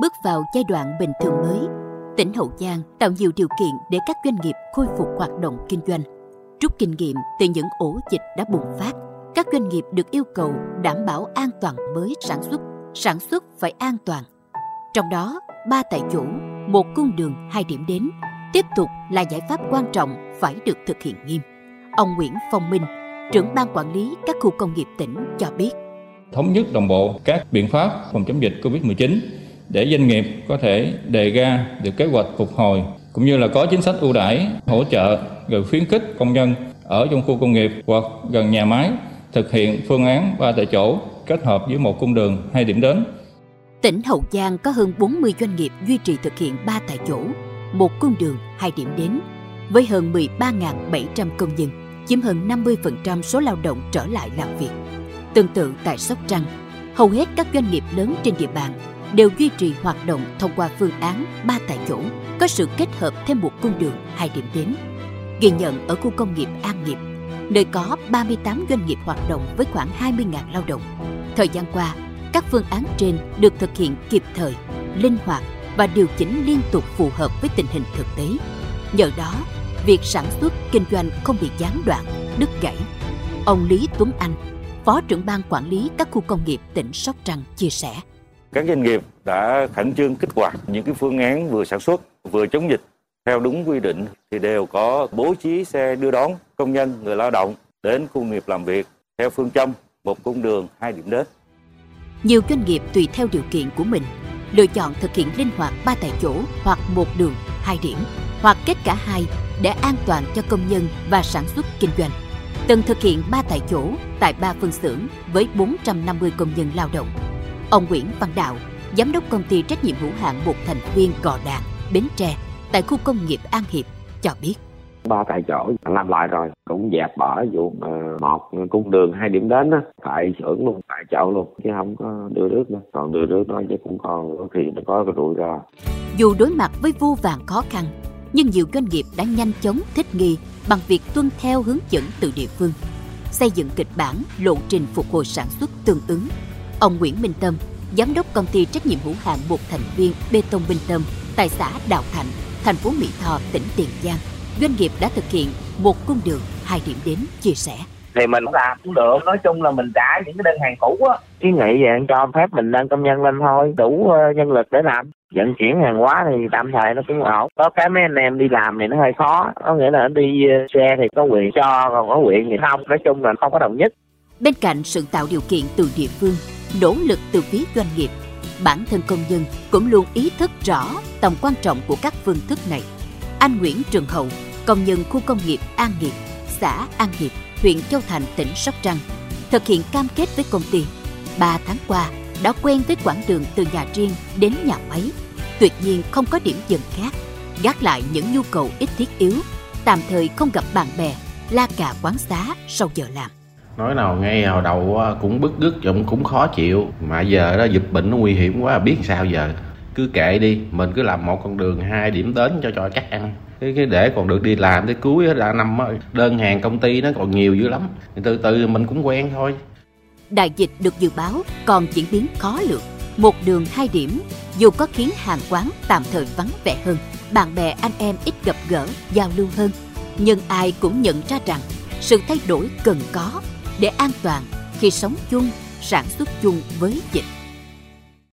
bước vào giai đoạn bình thường mới, tỉnh Hậu Giang tạo nhiều điều kiện để các doanh nghiệp khôi phục hoạt động kinh doanh. Rút kinh nghiệm từ những ổ dịch đã bùng phát, các doanh nghiệp được yêu cầu đảm bảo an toàn mới sản xuất, sản xuất phải an toàn. Trong đó, ba tại chỗ, một cung đường, hai điểm đến, tiếp tục là giải pháp quan trọng phải được thực hiện nghiêm. Ông Nguyễn Phong Minh, trưởng ban quản lý các khu công nghiệp tỉnh cho biết. Thống nhất đồng bộ các biện pháp phòng chống dịch COVID-19 để doanh nghiệp có thể đề ra được kế hoạch phục hồi cũng như là có chính sách ưu đãi hỗ trợ rồi khuyến khích công nhân ở trong khu công nghiệp hoặc gần nhà máy thực hiện phương án ba tại chỗ kết hợp với một cung đường hai điểm đến. Tỉnh Hậu Giang có hơn 40 doanh nghiệp duy trì thực hiện ba tại chỗ, một cung đường hai điểm đến với hơn 13.700 công nhân, chiếm hơn 50% số lao động trở lại làm việc. Tương tự tại Sóc Trăng, hầu hết các doanh nghiệp lớn trên địa bàn đều duy trì hoạt động thông qua phương án ba tại chỗ, có sự kết hợp thêm một cung đường hai điểm đến. Ghi nhận ở khu công nghiệp An Nghiệp, nơi có 38 doanh nghiệp hoạt động với khoảng 20.000 lao động. Thời gian qua, các phương án trên được thực hiện kịp thời, linh hoạt và điều chỉnh liên tục phù hợp với tình hình thực tế. Nhờ đó, việc sản xuất kinh doanh không bị gián đoạn, đứt gãy. Ông Lý Tuấn Anh, Phó trưởng ban quản lý các khu công nghiệp tỉnh Sóc Trăng chia sẻ. Các doanh nghiệp đã khẩn trương kích hoạt những cái phương án vừa sản xuất, vừa chống dịch theo đúng quy định thì đều có bố trí xe đưa đón công nhân, người lao động đến khu nghiệp làm việc theo phương châm một cung đường, hai điểm đến. Nhiều doanh nghiệp tùy theo điều kiện của mình, lựa chọn thực hiện linh hoạt ba tại chỗ hoặc một đường, hai điểm, hoặc kết cả hai để an toàn cho công nhân và sản xuất kinh doanh. Từng thực hiện ba tại chỗ tại ba phân xưởng với 450 công nhân lao động. Ông Nguyễn Văn Đạo, giám đốc công ty trách nhiệm hữu hạn một thành viên Gò Đàn, Bến Tre tại khu công nghiệp An Hiệp cho biết. Ba tại chỗ làm lại rồi cũng dẹp bỏ vụ uh, một cung đường hai điểm đến đó tại xưởng luôn tại chậu luôn chứ không có đưa nước nữa. Còn đưa nước đó chứ cũng còn có khi nó có cái rủi ro. Dù đối mặt với vô vàng khó khăn nhưng nhiều doanh nghiệp đã nhanh chóng thích nghi bằng việc tuân theo hướng dẫn từ địa phương xây dựng kịch bản lộ trình phục hồi sản xuất tương ứng ông Nguyễn Minh Tâm giám đốc công ty trách nhiệm hữu hạn một thành viên bê tông Minh Tâm tại xã Đạo Thạnh thành phố Mỹ Tho tỉnh Tiền Giang. Doanh nghiệp đã thực hiện một cung đường hai điểm đến chia sẻ. Thì mình làm cũng được. Nói chung là mình trả những cái đơn hàng cũ á. Kiến nghị vậy cho phép mình nâng công nhân lên thôi đủ ờ, nhân lực để làm. Vận chuyển hàng hóa thì tạm thời nó cũng ổn. Có cái mấy anh em đi làm thì nó hơi khó. Có nghĩa là đi ờ, xe thì có quyền cho còn có quyền thì không. Nói chung là không có đồng nhất. Bên cạnh sự tạo điều kiện từ địa phương nỗ lực từ phía doanh nghiệp. Bản thân công nhân cũng luôn ý thức rõ tầm quan trọng của các phương thức này. Anh Nguyễn Trường Hậu công nhân khu công nghiệp An Nghiệp, xã An Hiệp, huyện Châu Thành, tỉnh Sóc Trăng, thực hiện cam kết với công ty. Ba tháng qua, đã quen với quãng đường từ nhà riêng đến nhà máy, tuyệt nhiên không có điểm dừng khác, gác lại những nhu cầu ít thiết yếu, tạm thời không gặp bạn bè, la cà quán xá sau giờ làm nói nào ngay hồi đầu cũng bức rứt cũng cũng khó chịu. Mà giờ đó dịch bệnh nó nguy hiểm quá biết sao giờ? Cứ kệ đi mình cứ làm một con đường hai điểm đến cho cho chắc ăn. Cái, cái để còn được đi làm tới cuối đã năm đơn hàng công ty nó còn nhiều dữ lắm. Từ từ mình cũng quen thôi. Đại dịch được dự báo còn diễn biến khó lường. Một đường hai điểm dù có khiến hàng quán tạm thời vắng vẻ hơn bạn bè anh em ít gặp gỡ giao lưu hơn. Nhưng ai cũng nhận ra rằng sự thay đổi cần có để an toàn khi sống chung sản xuất chung với dịch.